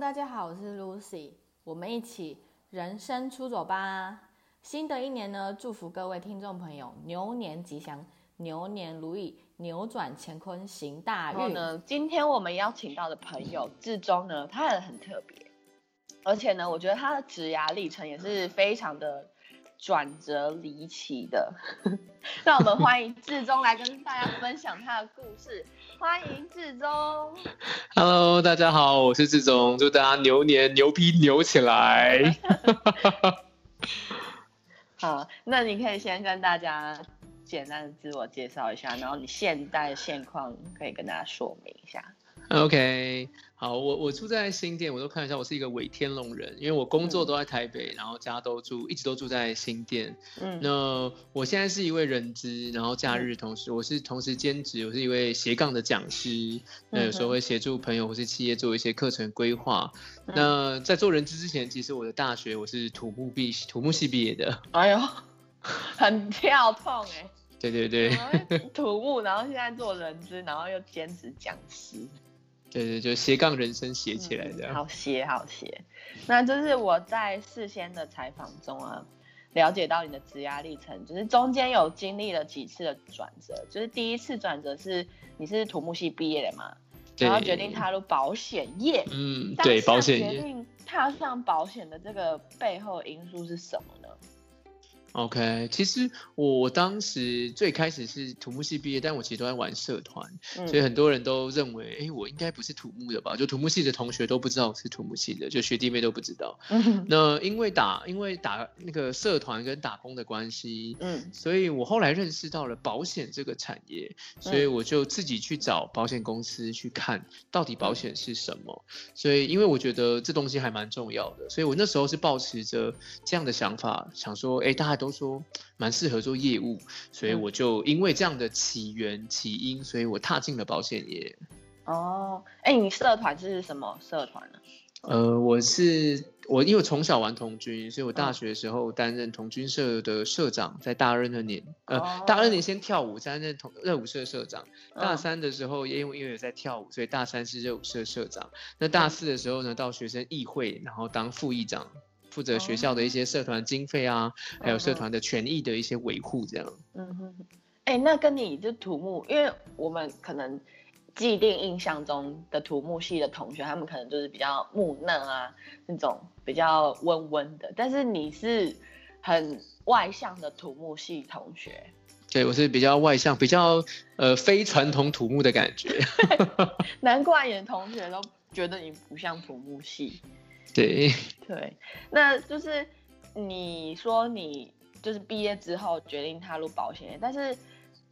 大家好，我是 Lucy，我们一起人生出走吧。新的一年呢，祝福各位听众朋友牛年吉祥，牛年如意，扭转乾坤行大运。呢，今天我们邀请到的朋友志忠呢，他也很特别，而且呢，我觉得他的职涯历程也是非常的转折离奇的。让我们欢迎志忠来跟大家分享他的故事。欢迎志忠，Hello，大家好，我是志忠，祝大家牛年牛逼牛起来。好，那你可以先跟大家简单的自我介绍一下，然后你现在现况可以跟大家说明一下。OK。好，我我住在新店，我都看一下，我是一个伪天龙人，因为我工作都在台北，然后家都住，一直都住在新店。嗯，那我现在是一位人资，然后假日同时我是同时兼职，我是一位斜杠的讲师，那有时候会协助朋友或是企业做一些课程规划。那在做人资之前，其实我的大学我是土木毕土木系毕业的。哎呦，很跳痛 哎。对对对，土木，然后现在做人资，然后又兼职讲师。对对，就斜杠人生写起来的，好斜好斜。那就是我在事先的采访中啊，了解到你的职涯历程，就是中间有经历了几次的转折。就是第一次转折是你是土木系毕业的嘛，然后决定踏入保险业。嗯，对，保险业。决定踏上保险的这个背后因素是什么呢？OK，其实我当时最开始是土木系毕业，但我其实都在玩社团，所以很多人都认为，哎，我应该不是土木的吧？就土木系的同学都不知道我是土木系的，就学弟妹都不知道。那因为打，因为打那个社团跟打工的关系，嗯，所以我后来认识到了保险这个产业，所以我就自己去找保险公司去看到底保险是什么。所以因为我觉得这东西还蛮重要的，所以我那时候是抱持着这样的想法，想说，哎，大家都。都说蛮适合做业务，所以我就因为这样的起源起因，所以我踏进了保险业。哦，哎，你社团是什么社团呢？呃，我是我，因为从小玩童军，所以我大学的时候担任童军社的社长，在大二那年，呃，大二年先跳舞，担任同热舞社社长。大三的时候，因为因为有在跳舞，所以大三是热舞社社长。那大四的时候呢，到学生议会，然后当副议长。负责学校的一些社团经费啊，还有社团的权益的一些维护，这样。嗯哼，哎，那跟你就土木，因为我们可能既定印象中的土木系的同学，他们可能就是比较木讷啊，那种比较温温的。但是你是很外向的土木系同学。对，我是比较外向，比较呃非传统土木的感觉。难怪你的同学都觉得你不像土木系。对 对，那就是你说你就是毕业之后决定踏入保险业，但是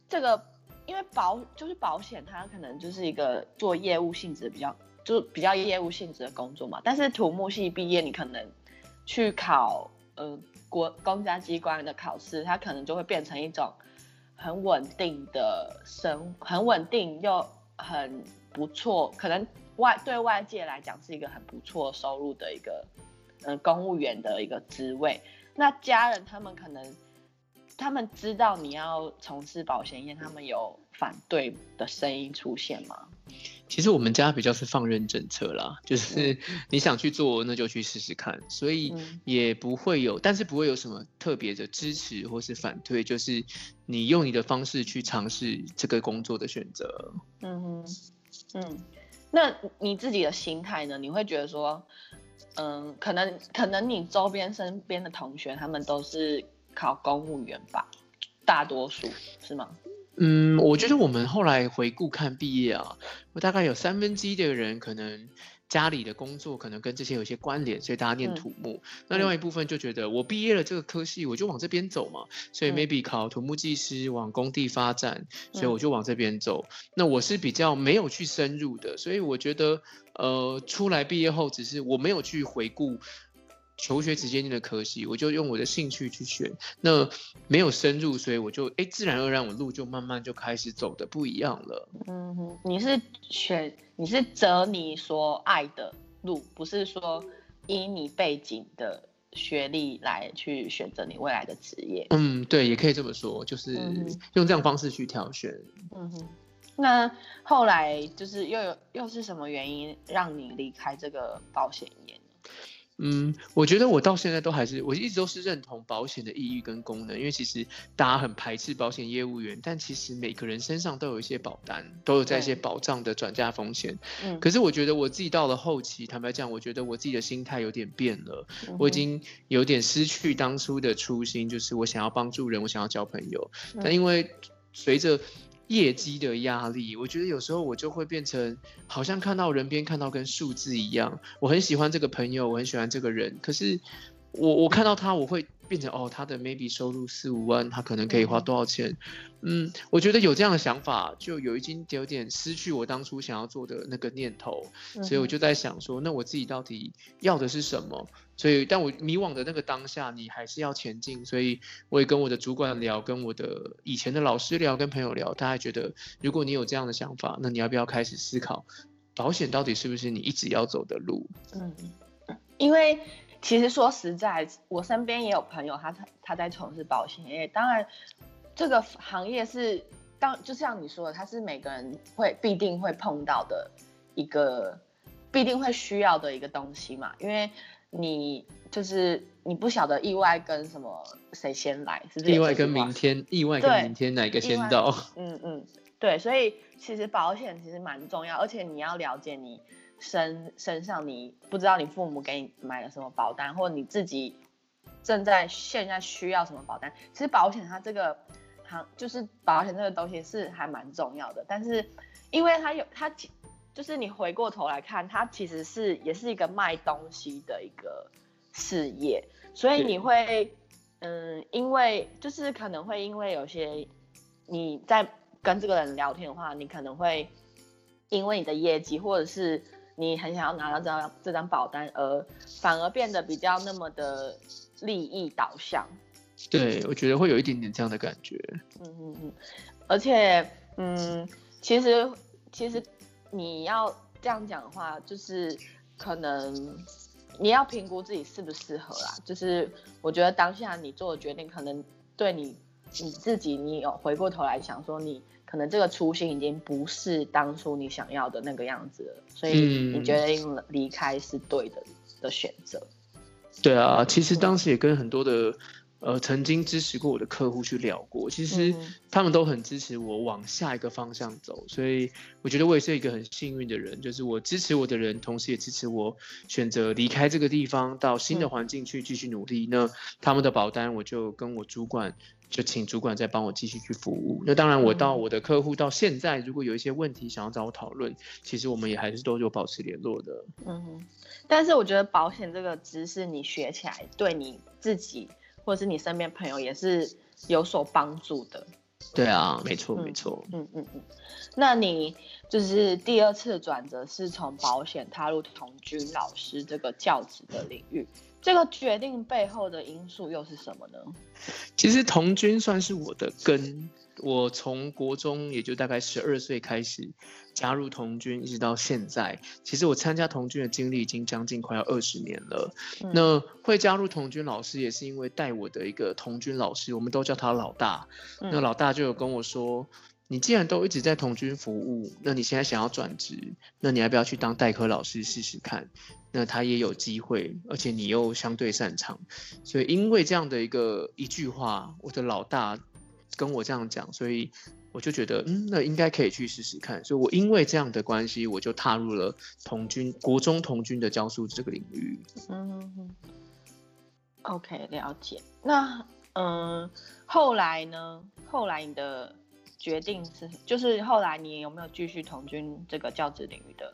这个因为保就是保险，它可能就是一个做业务性质比较，就比较业务性质的工作嘛。但是土木系毕业，你可能去考呃国公家机关的考试，它可能就会变成一种很稳定的生，很稳定又很不错，可能。外对外界来讲是一个很不错收入的一个，嗯，公务员的一个职位。那家人他们可能，他们知道你要从事保险业，他们有反对的声音出现吗？其实我们家比较是放任政策啦，就是 你想去做那就去试试看，所以也不会有，但是不会有什么特别的支持或是反对，就是你用你的方式去尝试这个工作的选择。嗯哼，嗯。那你自己的心态呢？你会觉得说，嗯，可能可能你周边身边的同学他们都是考公务员吧，大多数是吗？嗯，我觉得我们后来回顾看毕业啊，我大概有三分之一的人可能。家里的工作可能跟这些有些关联，所以大家念土木。那另外一部分就觉得我毕业了这个科系，我就往这边走嘛。所以 maybe 考土木技师往工地发展，所以我就往这边走。那我是比较没有去深入的，所以我觉得呃，出来毕业后只是我没有去回顾。求学直接念的科系，我就用我的兴趣去选，那没有深入，所以我就哎，自然而然我路就慢慢就开始走的不一样了。嗯哼，你是选你是择你所爱的路，不是说以你背景的学历来去选择你未来的职业。嗯，对，也可以这么说，就是用这样方式去挑选。嗯哼。那后来就是又有又是什么原因让你离开这个保险业呢？嗯，我觉得我到现在都还是，我一直都是认同保险的意义跟功能，因为其实大家很排斥保险业务员，但其实每个人身上都有一些保单，都有在一些保障的转嫁风险。嗯，可是我觉得我自己到了后期，坦白讲，我觉得我自己的心态有点变了，我已经有点失去当初的初心，就是我想要帮助人，我想要交朋友，但因为随着业绩的压力，我觉得有时候我就会变成好像看到人边看到跟数字一样。我很喜欢这个朋友，我很喜欢这个人，可是我我看到他，我会变成哦，他的 maybe 收入四五万，他可能可以花多少钱？嗯，我觉得有这样的想法，就有已经有点失去我当初想要做的那个念头，所以我就在想说，那我自己到底要的是什么？所以，但我迷惘的那个当下，你还是要前进。所以，我也跟我的主管聊，跟我的以前的老师聊，跟朋友聊，大家觉得，如果你有这样的想法，那你要不要开始思考，保险到底是不是你一直要走的路？嗯，因为其实说实在，我身边也有朋友，他他他在从事保险业，当然。这个行业是当就像你说的，它是每个人会必定会碰到的一个必定会需要的一个东西嘛，因为你就是你不晓得意外跟什么谁先来，是意外跟明天，意外跟明天哪个先到？嗯嗯，对，所以其实保险其实蛮重要，而且你要了解你身身上你不知道你父母给你买了什么保单，或者你自己正在现在需要什么保单，其实保险它这个。行就是保险这个东西是还蛮重要的，但是因为它有它，就是你回过头来看，它其实是也是一个卖东西的一个事业，所以你会嗯，因为就是可能会因为有些你在跟这个人聊天的话，你可能会因为你的业绩或者是你很想要拿到这张这张保单，而反而变得比较那么的利益导向。对，我觉得会有一点点这样的感觉。嗯嗯嗯，而且，嗯，其实其实你要这样讲的话，就是可能你要评估自己适不适合啦。就是我觉得当下你做的决定，可能对你你自己，你有回过头来想说，你可能这个初心已经不是当初你想要的那个样子了，所以你决定离开是对的的选择。对啊，其实当时也跟很多的。呃，曾经支持过我的客户去聊过，其实他们都很支持我往下一个方向走，所以我觉得我也是一个很幸运的人，就是我支持我的人，同时也支持我选择离开这个地方，到新的环境去继续努力。那他们的保单，我就跟我主管就请主管再帮我继续去服务。那当然，我到我的客户到现在，如果有一些问题想要找我讨论，其实我们也还是都有保持联络的。嗯，但是我觉得保险这个知识你学起来，对你自己。或者是你身边朋友也是有所帮助的，对啊，没错没错，嗯嗯嗯。那你就是第二次转折是从保险踏入童军老师这个教职的领域，这个决定背后的因素又是什么呢？其实童军算是我的根。我从国中也就大概十二岁开始加入童军，一直到现在，其实我参加童军的经历已经将近快要二十年了。那会加入童军老师，也是因为带我的一个童军老师，我们都叫他老大。那老大就有跟我说：“你既然都一直在童军服务，那你现在想要转职，那你要不要去当代课老师试试看？那他也有机会，而且你又相对擅长。所以因为这样的一个一句话，我的老大。跟我这样讲，所以我就觉得，嗯，那应该可以去试试看。所以我因为这样的关系，我就踏入了童军国中童军的教书这个领域。嗯，OK，了解。那嗯，后来呢？后来你的决定是，就是后来你有没有继续同军这个教职领域的？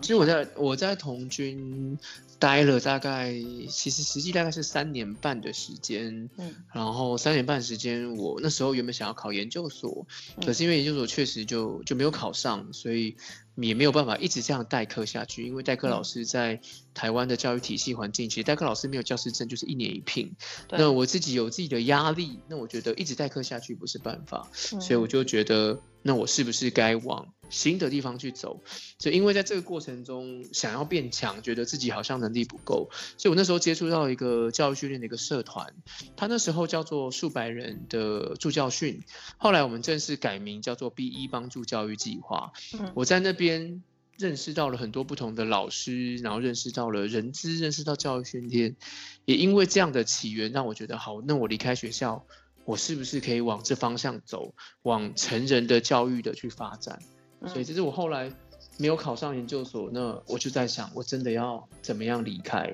其实我在我在同军待了大概，其实实际大概是三年半的时间。嗯，然后三年半时间，我那时候原本想要考研究所，可是因为研究所确实就就没有考上，所以也没有办法一直这样代课下去。因为代课老师在台湾的教育体系环境，其实代课老师没有教师证，就是一年一聘。那我自己有自己的压力，那我觉得一直代课下去不是办法，所以我就觉得，那我是不是该往新的地方去走，就因为在这个过程中想要变强，觉得自己好像能力不够，所以我那时候接触到一个教育训练的一个社团，他那时候叫做数百人的助教训，后来我们正式改名叫做 B 一帮助教育计划。我在那边认识到了很多不同的老师，然后认识到了人资，认识到教育训练，也因为这样的起源，让我觉得好，那我离开学校，我是不是可以往这方向走，往成人的教育的去发展？所以这是我后来没有考上研究所，那我就在想，我真的要怎么样离开？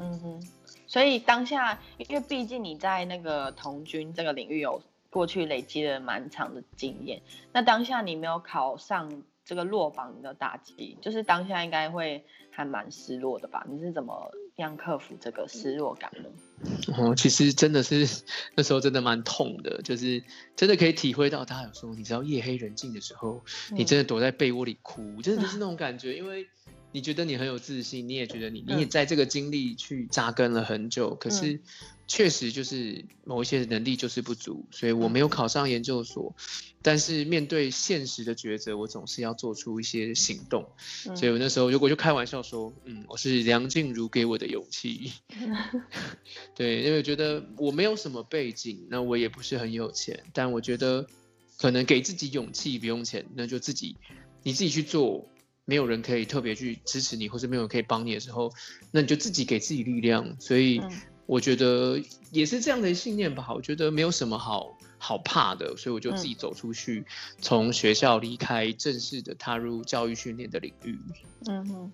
嗯哼，所以当下，因为毕竟你在那个童军这个领域有过去累积了蛮长的经验，那当下你没有考上这个落榜的打击，就是当下应该会还蛮失落的吧？你是怎么样克服这个失落感呢？哦，其实真的是那时候真的蛮痛的，就是真的可以体会到他有说，你知道夜黑人静的时候，你真的躲在被窝里哭，真的就是 那种感觉，因为你觉得你很有自信，你也觉得你你也在这个经历去扎根了很久，可是。确实就是某一些能力就是不足，所以我没有考上研究所。但是面对现实的抉择，我总是要做出一些行动。所以我那时候如果就开玩笑说，嗯，我是梁静茹给我的勇气。对，因为觉得我没有什么背景，那我也不是很有钱，但我觉得可能给自己勇气不用钱，那就自己你自己去做，没有人可以特别去支持你，或是没有人可以帮你的时候，那你就自己给自己力量。所以。我觉得也是这样的信念吧。我觉得没有什么好好怕的，所以我就自己走出去，从学校离开，正式的踏入教育训练的领域。嗯哼，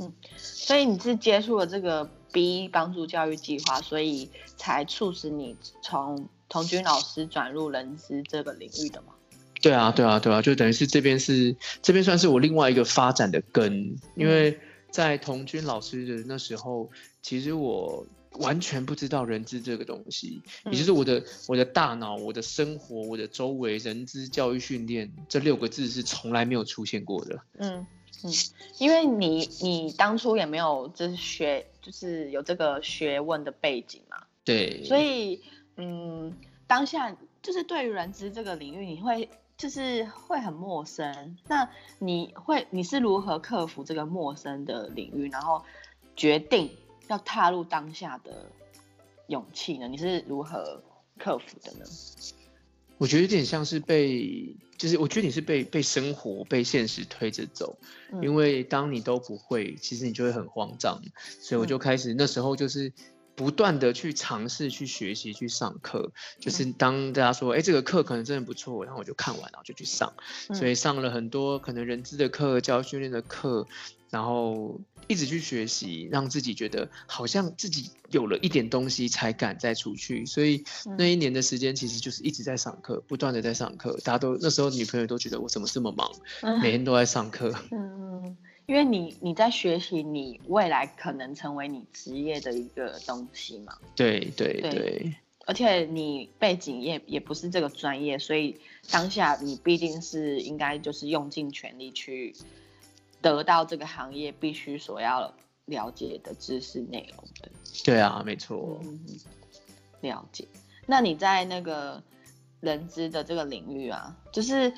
嗯，所以你是接触了这个 B 帮助教育计划，所以才促使你从童军老师转入人资这个领域的吗？对啊，对啊，对啊，就等于是这边是这边算是我另外一个发展的根，因为在童军老师的那时候，其实我。完全不知道人资这个东西，也就是我的我的大脑、我的生活、我的周围，人资教育训练这六个字是从来没有出现过的。嗯嗯，因为你你当初也没有就是学，就是有这个学问的背景嘛。对。所以嗯，当下就是对于人资这个领域，你会就是会很陌生。那你会你是如何克服这个陌生的领域，然后决定？要踏入当下的勇气呢？你是如何克服的呢？我觉得有点像是被，就是我觉得你是被被生活、被现实推着走。因为当你都不会，其实你就会很慌张。所以我就开始那时候就是不断的去尝试、去学习、去上课。就是当大家说，哎，这个课可能真的不错，然后我就看完，然后就去上。所以上了很多可能人资的课、教育训练的课。然后一直去学习，让自己觉得好像自己有了一点东西，才敢再出去。所以那一年的时间，其实就是一直在上课，不断的在上课。大家都那时候女朋友都觉得我怎么这么忙，每天都在上课。嗯，因为你你在学习你未来可能成为你职业的一个东西嘛。对对对。而且你背景也也不是这个专业，所以当下你必定是应该就是用尽全力去。得到这个行业必须所要了解的知识内容的，对啊，没错。了解。那你在那个人资的这个领域啊，就是，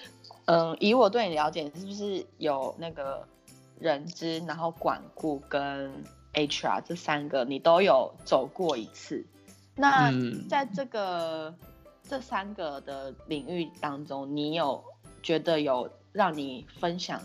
嗯，以我对你了解，是不是有那个人资，然后管顾跟 HR 这三个你都有走过一次？那在这个这三个的领域当中，你有觉得有让你分享？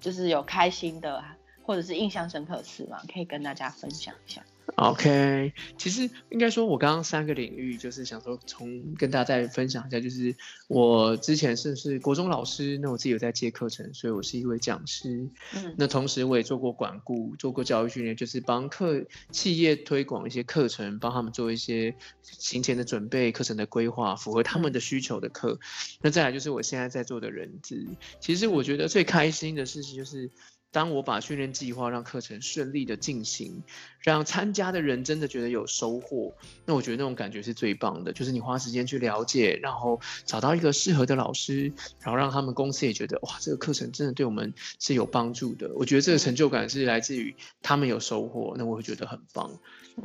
就是有开心的，或者是印象深刻的事吗，可以跟大家分享一下。OK，其实应该说，我刚刚三个领域就是想说，从跟大家再分享一下，就是我之前是是国中老师，那我自己有在接课程，所以我是一位讲师。嗯，那同时我也做过管顾，做过教育训练，就是帮课企业推广一些课程，帮他们做一些行前的准备、课程的规划，符合他们的需求的课。那再来就是我现在在做的人资，其实我觉得最开心的事情就是。当我把训练计划让课程顺利的进行，让参加的人真的觉得有收获，那我觉得那种感觉是最棒的。就是你花时间去了解，然后找到一个适合的老师，然后让他们公司也觉得哇，这个课程真的对我们是有帮助的。我觉得这个成就感是来自于他们有收获，那我会觉得很棒。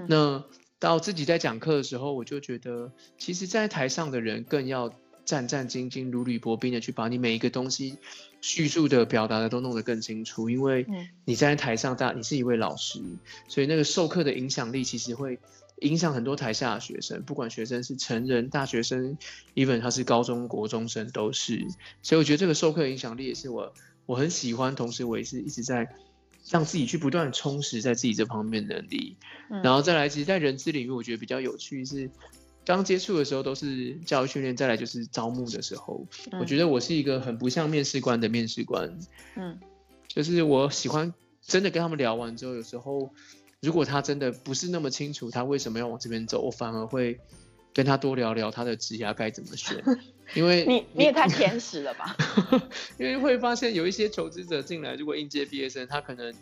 那到自己在讲课的时候，我就觉得，其实，在台上的人更要。战战兢兢、如履薄冰的去把你每一个东西叙述的、表达的都弄得更清楚。因为你站在台上，大你是一位老师，所以那个授课的影响力其实会影响很多台下的学生，不管学生是成人、大学生，even 他是高中国中生都是。所以我觉得这个授课影响力也是我我很喜欢，同时我也是一直在。让自己去不断充实在自己这方面能力，然后再来，其实，在人资领域，我觉得比较有趣是，刚接触的时候都是教育训练，再来就是招募的时候，我觉得我是一个很不像面试官的面试官，嗯，就是我喜欢真的跟他们聊完之后，有时候如果他真的不是那么清楚他为什么要往这边走，我反而会跟他多聊聊他的职涯该怎么选。因为你你也太天使了吧？因为会发现有一些求职者进来，如果应届毕业生，他可能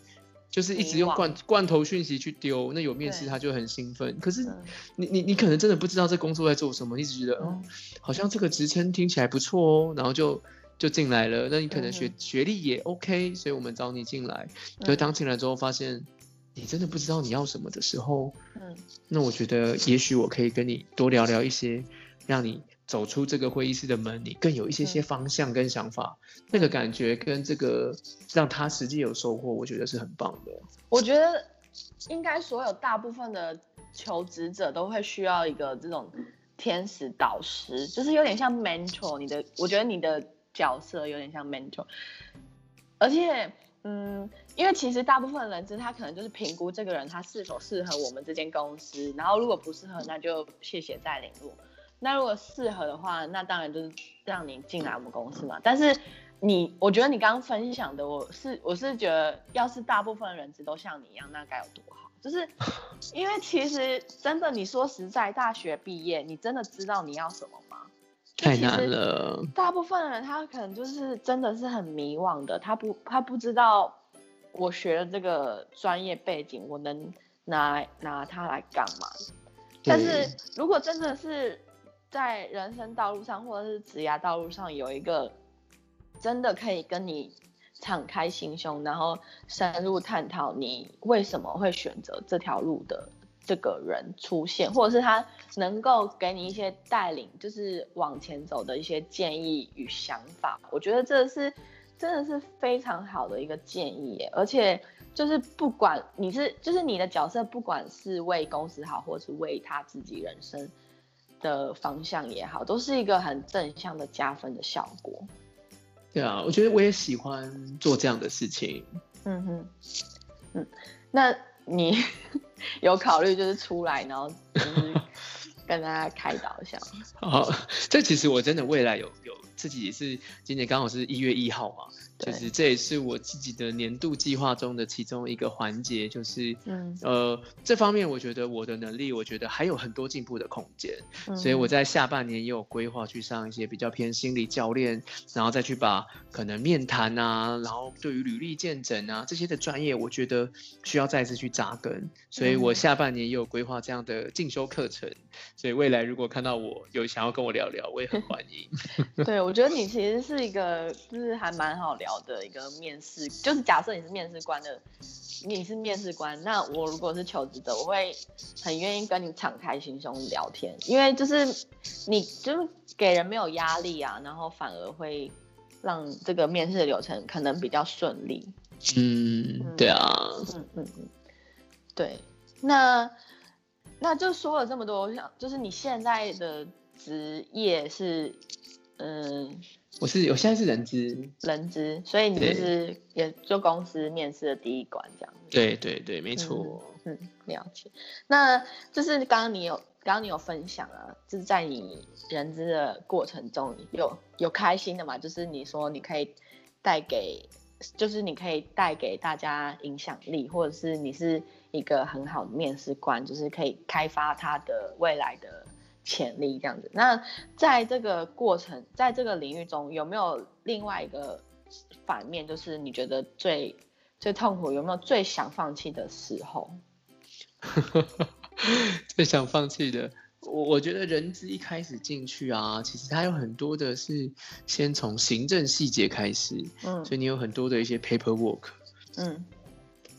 就是一直用罐罐头讯息去丢，那有面试他就很兴奋。可是你你你可能真的不知道这工作在做什么，一直觉得哦，好像这个职称听起来不错哦，然后就就进来了。那你可能学学历也 OK，所以我们找你进来。可是当进来之后发现你真的不知道你要什么的时候，嗯，那我觉得也许我可以跟你多聊聊一些，让你。走出这个会议室的门，你更有一些些方向跟想法，那个感觉跟这个让他实际有收获，我觉得是很棒的。我觉得应该所有大部分的求职者都会需要一个这种天使导师，就是有点像 mentor。你的，我觉得你的角色有点像 mentor。而且，嗯，因为其实大部分人资他可能就是评估这个人他是否适合我们这间公司，然后如果不适合，那就谢谢再联络。那如果适合的话，那当然就是让你进来我们公司嘛。但是你，我觉得你刚刚分享的，我是我是觉得，要是大部分人都像你一样，那该有多好。就是 因为其实真的，你说实在，大学毕业，你真的知道你要什么吗？太难了。大部分人他可能就是真的是很迷惘的，他不他不知道我学的这个专业背景，我能拿拿它来干嘛？但是如果真的是。在人生道路上，或者是职业道路上，有一个真的可以跟你敞开心胸，然后深入探讨你为什么会选择这条路的这个人出现，或者是他能够给你一些带领，就是往前走的一些建议与想法，我觉得这是真的是非常好的一个建议耶。而且就是不管你是，就是你的角色，不管是为公司好，或是为他自己人生。的方向也好，都是一个很正向的加分的效果。对啊，我觉得我也喜欢做这样的事情。嗯哼，嗯，那你 有考虑就是出来，然后就是跟大家开导一下？好，这其实我真的未来有有自己也是今年刚好是一月一号嘛。就是这也是我自己的年度计划中的其中一个环节，就是嗯呃这方面我觉得我的能力，我觉得还有很多进步的空间，所以我在下半年也有规划去上一些比较偏心理教练，然后再去把可能面谈啊，然后对于履历见证啊这些的专业，我觉得需要再次去扎根，所以我下半年也有规划这样的进修课程，所以未来如果看到我有想要跟我聊聊，我也很欢迎。对，我觉得你其实是一个就是还蛮好聊。的一个面试，就是假设你是面试官的，你是面试官，那我如果是求职者，我会很愿意跟你敞开心胸聊天，因为就是你就是给人没有压力啊，然后反而会让这个面试的流程可能比较顺利。嗯，对啊，嗯嗯嗯，对，那那就说了这么多，我想就是你现在的职业是，嗯。我是我现在是人资，人资，所以你就是也做公司面试的第一关这样。对对对，没错。嗯，了解。那就是刚刚你有刚刚你有分享啊，就是在你人资的过程中有有开心的嘛？就是你说你可以带给，就是你可以带给大家影响力，或者是你是一个很好的面试官，就是可以开发他的未来的。潜力这样子，那在这个过程，在这个领域中，有没有另外一个反面，就是你觉得最最痛苦，有没有最想放弃的时候？最想放弃的，我我觉得人资一开始进去啊，其实它有很多的是先从行政细节开始，嗯，所以你有很多的一些 paperwork，嗯，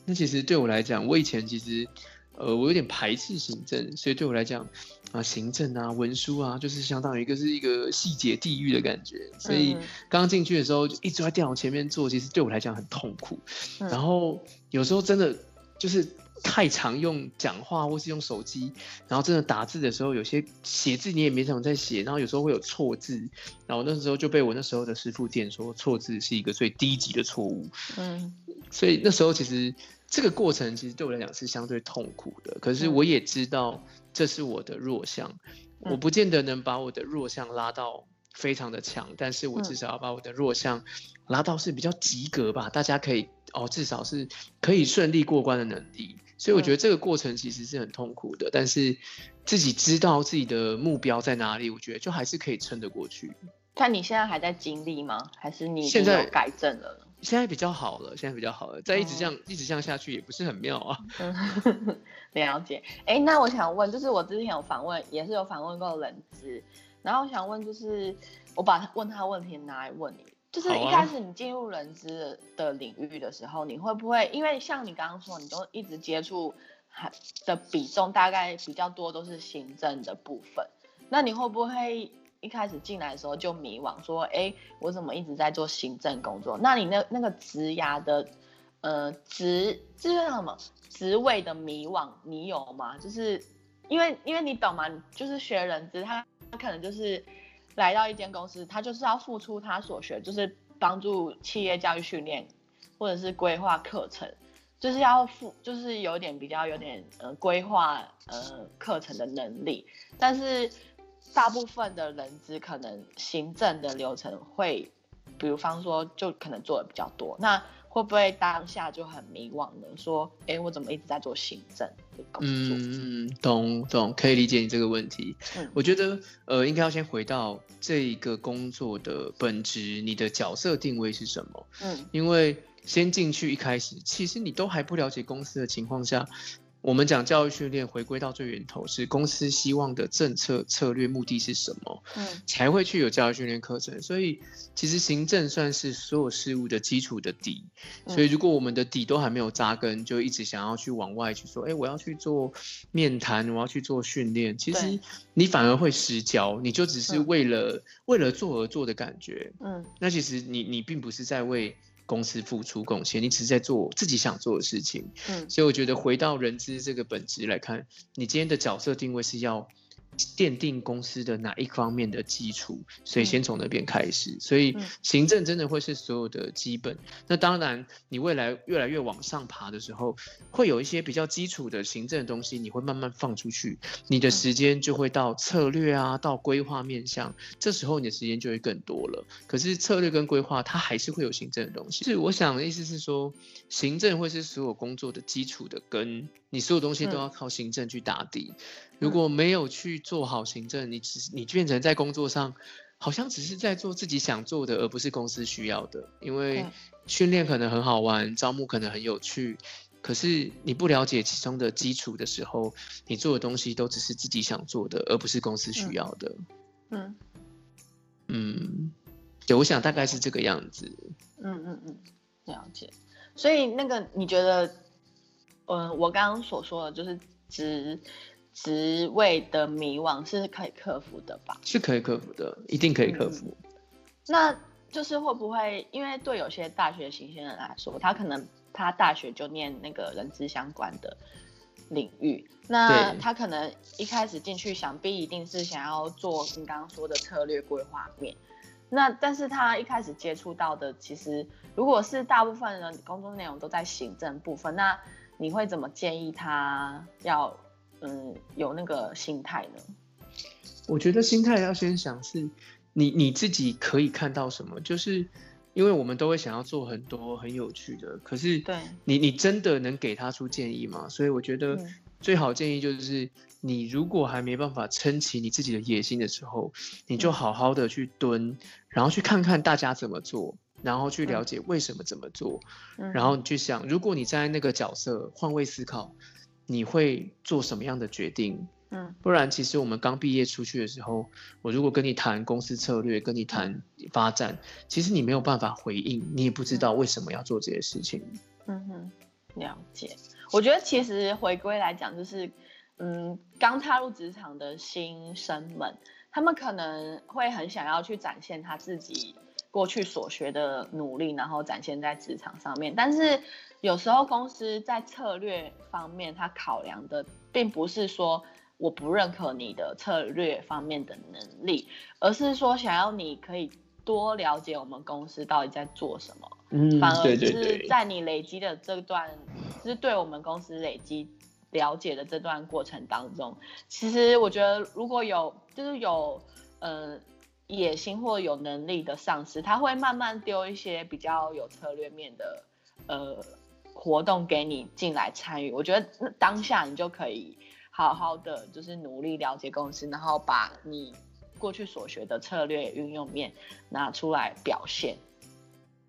那其实对我来讲，我以前其实。呃，我有点排斥行政，所以对我来讲啊，行政啊、文书啊，就是相当于一个是一个细节地狱的感觉。所以刚进去的时候就一直在电脑前面做，其实对我来讲很痛苦。然后有时候真的就是。太常用讲话或是用手机，然后真的打字的时候，有些写字你也没怎么在写，然后有时候会有错字，然后那时候就被我那时候的师傅店说错字是一个最低级的错误。嗯，所以那时候其实这个过程其实对我来讲是相对痛苦的，可是我也知道这是我的弱项，我不见得能把我的弱项拉到非常的强，但是我至少要把我的弱项拉到是比较及格吧，大家可以哦，至少是可以顺利过关的能力。所以我觉得这个过程其实是很痛苦的，但是自己知道自己的目标在哪里，我觉得就还是可以撑得过去。看你现在还在经历吗？还是你现在改正了？现在比较好了，现在比较好了。再一直这样一直这样下去也不是很妙啊。了解。哎，那我想问，就是我之前有访问，也是有访问过人资，然后想问，就是我把问他问题拿来问你。就是一开始你进入人资的领域的时候，你会不会因为像你刚刚说，你都一直接触，还的比重大概比较多都是行政的部分，那你会不会一开始进来的时候就迷惘，说，哎，我怎么一直在做行政工作？那你那那个职涯的，呃，职这是什么职位的迷惘，你有吗？就是因为因为你懂吗？就是学人资，他他可能就是。来到一间公司，他就是要付出他所学，就是帮助企业教育训练，或者是规划课程，就是要付，就是有点比较有点呃规划呃课程的能力。但是大部分的人资可能行政的流程会，比如方说就可能做的比较多，那。会不会当下就很迷惘呢？说，哎，我怎么一直在做行政的工作？嗯，懂懂，可以理解你这个问题。嗯，我觉得，呃，应该要先回到这一个工作的本质，你的角色定位是什么？嗯，因为先进去一开始，其实你都还不了解公司的情况下。我们讲教育训练，回归到最源头是公司希望的政策策略目的是什么，嗯，才会去有教育训练课程。所以其实行政算是所有事物的基础的底。所以如果我们的底都还没有扎根，就一直想要去往外去说，哎，我要去做面谈，我要去做训练，其实你反而会失焦，你就只是为了为了做而做的感觉。嗯，那其实你你并不是在为。公司付出贡献，你只是在做自己想做的事情。嗯，所以我觉得回到人资这个本质来看，你今天的角色定位是要。奠定公司的哪一方面的基础，所以先从那边开始。所以行政真的会是所有的基本。那当然，你未来越来越往上爬的时候，会有一些比较基础的行政的东西，你会慢慢放出去，你的时间就会到策略啊，到规划面向，这时候你的时间就会更多了。可是策略跟规划，它还是会有行政的东西。是我想的意思是说，行政会是所有工作的基础的根，你所有东西都要靠行政去打底。如果没有去做好行政，你只你变成在工作上，好像只是在做自己想做的，而不是公司需要的。因为训练可能很好玩，招募可能很有趣，可是你不了解其中的基础的时候，你做的东西都只是自己想做的，而不是公司需要的。嗯嗯，对，我想大概是这个样子。嗯嗯嗯，了解。所以那个你觉得，嗯，我刚刚所说的就是只。职位的迷惘是可以克服的吧？是可以克服的，一定可以克服。那就是会不会，因为对有些大学新鲜人来说，他可能他大学就念那个人资相关的领域，那他可能一开始进去，想必一定是想要做你刚刚说的策略规划面。那但是他一开始接触到的，其实如果是大部分人工作内容都在行政部分，那你会怎么建议他要？嗯，有那个心态呢？我觉得心态要先想是，你你自己可以看到什么？就是因为我们都会想要做很多很有趣的，可是对你你真的能给他出建议吗？所以我觉得最好建议就是，你如果还没办法撑起你自己的野心的时候，你就好好的去蹲，然后去看看大家怎么做，然后去了解为什么怎么做，然后你去想，如果你在那个角色换位思考。你会做什么样的决定？嗯，不然其实我们刚毕业出去的时候，我如果跟你谈公司策略，跟你谈发展，其实你没有办法回应，你也不知道为什么要做这些事情。嗯哼，了解。我觉得其实回归来讲，就是嗯，刚踏入职场的新生们，他们可能会很想要去展现他自己过去所学的努力，然后展现在职场上面。但是有时候公司在策略方面，他考量的并不是说我不认可你的策略方面的能力，而是说想要你可以。多了解我们公司到底在做什么，嗯，反而是在你累积的这段，就是对我们公司累积了解的这段过程当中，其实我觉得如果有就是有呃野心或有能力的上司，他会慢慢丢一些比较有策略面的呃活动给你进来参与，我觉得当下你就可以好好的就是努力了解公司，然后把你。过去所学的策略运用面拿出来表现，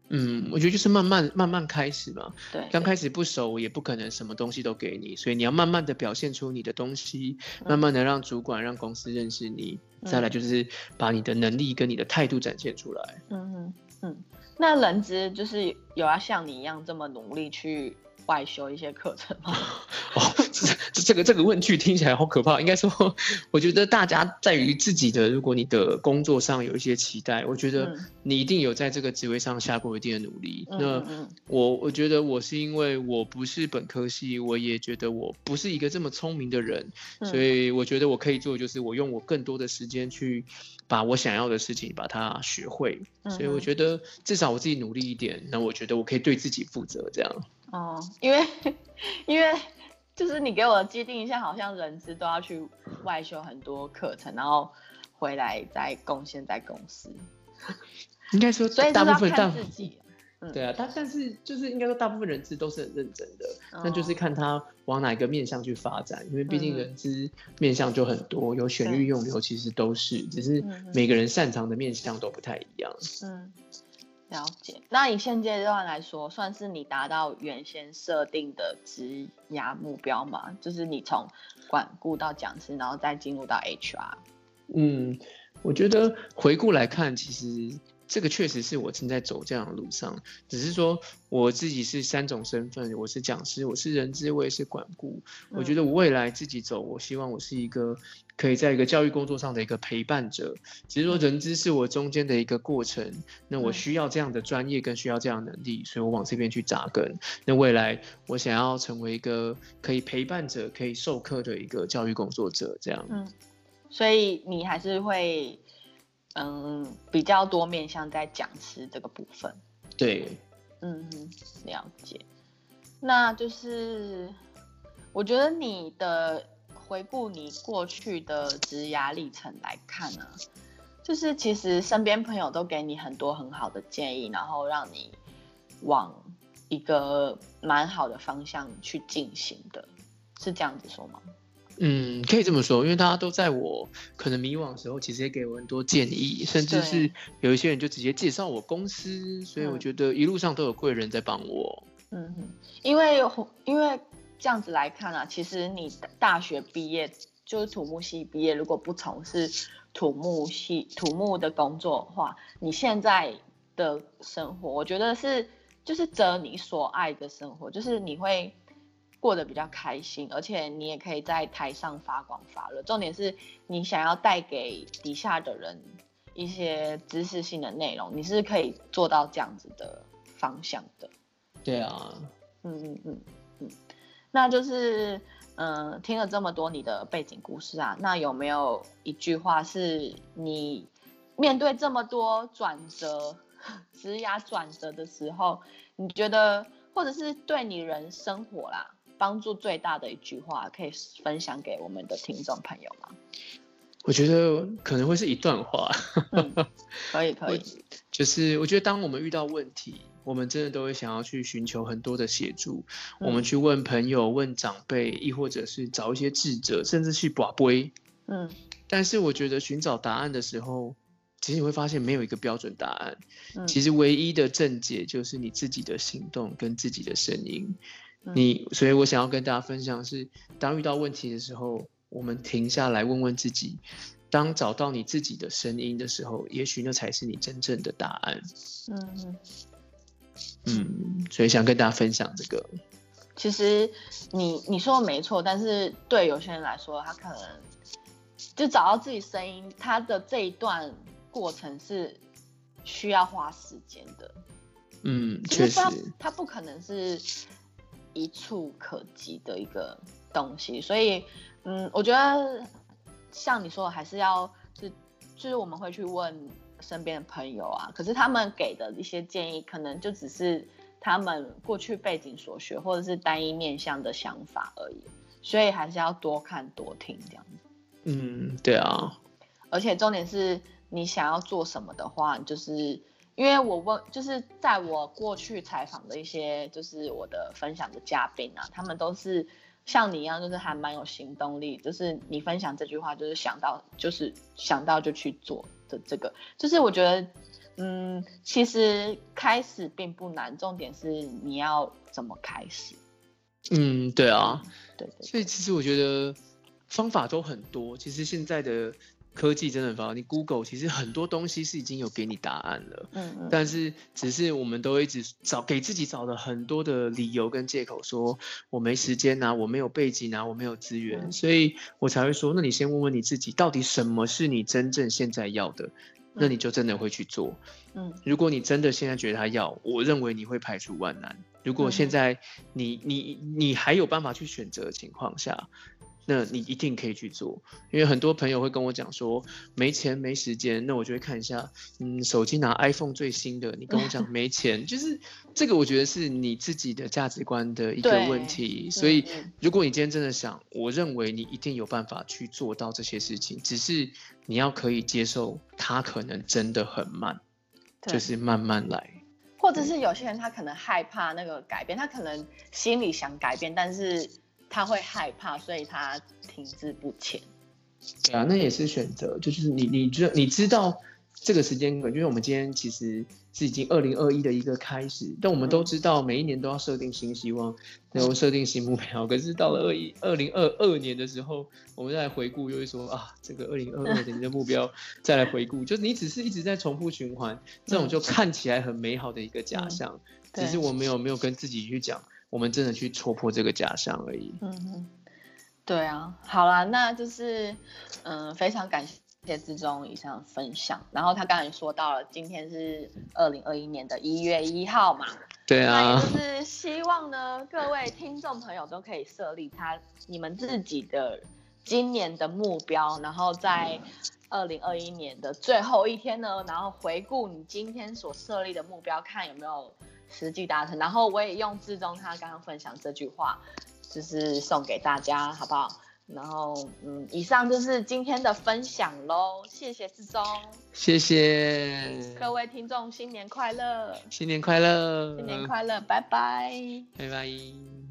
嗯，我觉得就是慢慢慢慢开始嘛。对，刚开始不熟，也不可能什么东西都给你，所以你要慢慢的表现出你的东西，慢慢的让主管、让公司认识你。再来就是把你的能力跟你的态度展现出来。嗯嗯嗯。那人资就是有要像你一样这么努力去。外修一些课程吗？哦，这这个这个问句听起来好可怕。应该说，我觉得大家在于自己的，如果你的工作上有一些期待，我觉得你一定有在这个职位上下过一定的努力。那我我觉得我是因为我不是本科系，我也觉得我不是一个这么聪明的人，所以我觉得我可以做，就是我用我更多的时间去把我想要的事情把它学会。所以我觉得至少我自己努力一点，那我觉得我可以对自己负责，这样。哦，因为 因为就是你给我的既定印象，好像人资都要去外修很多课程，然后回来再贡献在公司。应该说，所以大部分看自己。对啊，他但是就是应该说，大部分人资都是很认真的，那就是看他往哪个面向去发展，因为毕竟人资面向就很多，有选育用流，其实都是，只是每个人擅长的面向都不太一样。嗯。了解，那以现阶段来说，算是你达到原先设定的职涯目标吗？就是你从管顾到讲师，然后再进入到 HR。嗯，我觉得回顾来看，其实。这个确实是我正在走这样的路上，只是说我自己是三种身份，我是讲师，我是人资，我也是管顾。我觉得我未来自己走，我希望我是一个可以在一个教育工作上的一个陪伴者。只是说人资是我中间的一个过程，那我需要这样的专业，更需要这样能力，所以我往这边去扎根。那未来我想要成为一个可以陪伴者、可以授课的一个教育工作者，这样。嗯，所以你还是会。嗯，比较多面向在讲师这个部分。对，嗯，了解。那就是我觉得你的回顾你过去的职涯历程来看呢，就是其实身边朋友都给你很多很好的建议，然后让你往一个蛮好的方向去进行的，是这样子说吗？嗯，可以这么说，因为大家都在我可能迷惘的时候，其实也给我很多建议，甚至是有一些人就直接介绍我公司，所以我觉得一路上都有贵人在帮我。嗯哼，因为因为这样子来看啊，其实你大学毕业就是土木系毕业，如果不从事土木系土木的工作的话，你现在的生活，我觉得是就是择你所爱的生活，就是你会。过得比较开心，而且你也可以在台上发光发热。重点是你想要带给底下的人一些知识性的内容，你是可以做到这样子的方向的。对啊，嗯嗯嗯嗯，那就是嗯，听了这么多你的背景故事啊，那有没有一句话是你面对这么多转折、职涯转折的时候，你觉得，或者是对你人生活啦？帮助最大的一句话，可以分享给我们的听众朋友吗？我觉得可能会是一段话。可以，可以。就是我觉得，当我们遇到问题，我们真的都会想要去寻求很多的协助。我们去问朋友、问长辈，亦或者是找一些智者，甚至去卜龟。嗯。但是我觉得，寻找答案的时候，其实你会发现没有一个标准答案。嗯。其实唯一的正解就是你自己的行动跟自己的声音。你，所以我想要跟大家分享是，当遇到问题的时候，我们停下来问问自己，当找到你自己的声音的时候，也许那才是你真正的答案。嗯嗯，所以想跟大家分享这个。其实你你说的没错，但是对有些人来说，他可能就找到自己声音，他的这一段过程是需要花时间的。嗯，确实，他不可能是一触可及的一个东西，所以，嗯，我觉得像你说的，还是要是就是我们会去问身边的朋友啊，可是他们给的一些建议，可能就只是他们过去背景所学，或者是单一面向的想法而已，所以还是要多看多听这样子。嗯，对啊，而且重点是你想要做什么的话，就是。因为我问，就是在我过去采访的一些，就是我的分享的嘉宾啊，他们都是像你一样，就是还蛮有行动力。就是你分享这句话，就是想到，就是想到就去做的这个，就是我觉得，嗯，其实开始并不难，重点是你要怎么开始。嗯，对啊，对，所以其实我觉得方法都很多。其实现在的。科技真的很发达，你 Google 其实很多东西是已经有给你答案了，嗯嗯，但是只是我们都一直找给自己找了很多的理由跟借口，说我没时间啊，我没有背景啊，我没有资源，所以我才会说，那你先问问你自己，到底什么是你真正现在要的，那你就真的会去做，嗯，如果你真的现在觉得他要，我认为你会排除万难。如果现在你你你还有办法去选择的情况下。那你一定可以去做，因为很多朋友会跟我讲说没钱没时间，那我就会看一下，嗯，手机拿 iPhone 最新的，你跟我讲 没钱，就是这个，我觉得是你自己的价值观的一个问题。所以，如果你今天真的想，我认为你一定有办法去做到这些事情，只是你要可以接受它可能真的很慢，就是慢慢来。或者是有些人他可能害怕那个改变，他可能心里想改变，但是。他会害怕，所以他停滞不前。对啊，那也是选择，就是你，你知你知道这个时间因为我们今天其实是已经二零二一的一个开始，但我们都知道每一年都要设定新希望，然后设定新目标。可是到了二一二零二二年的时候，我们再来回顾，又会说啊，这个二零二二年的目标再来回顾，就是你只是一直在重复循环，这种就看起来很美好的一个假象，只是我没有没有跟自己去讲。我们真的去戳破这个假象而已。嗯哼，对啊，好啦，那就是，嗯，非常感谢志忠以上分享。然后他刚才说到了，今天是二零二一年的一月一号嘛，对啊，那也就是希望呢，各位听众朋友都可以设立他你们自己的今年的目标，然后在二零二一年的最后一天呢，然后回顾你今天所设立的目标，看有没有。实际达成，然后我也用志中他刚刚分享这句话，就是送给大家，好不好？然后，嗯，以上就是今天的分享喽，谢谢志中，谢谢各位听众，新年快乐，新年快乐，新年快乐，拜拜，拜拜。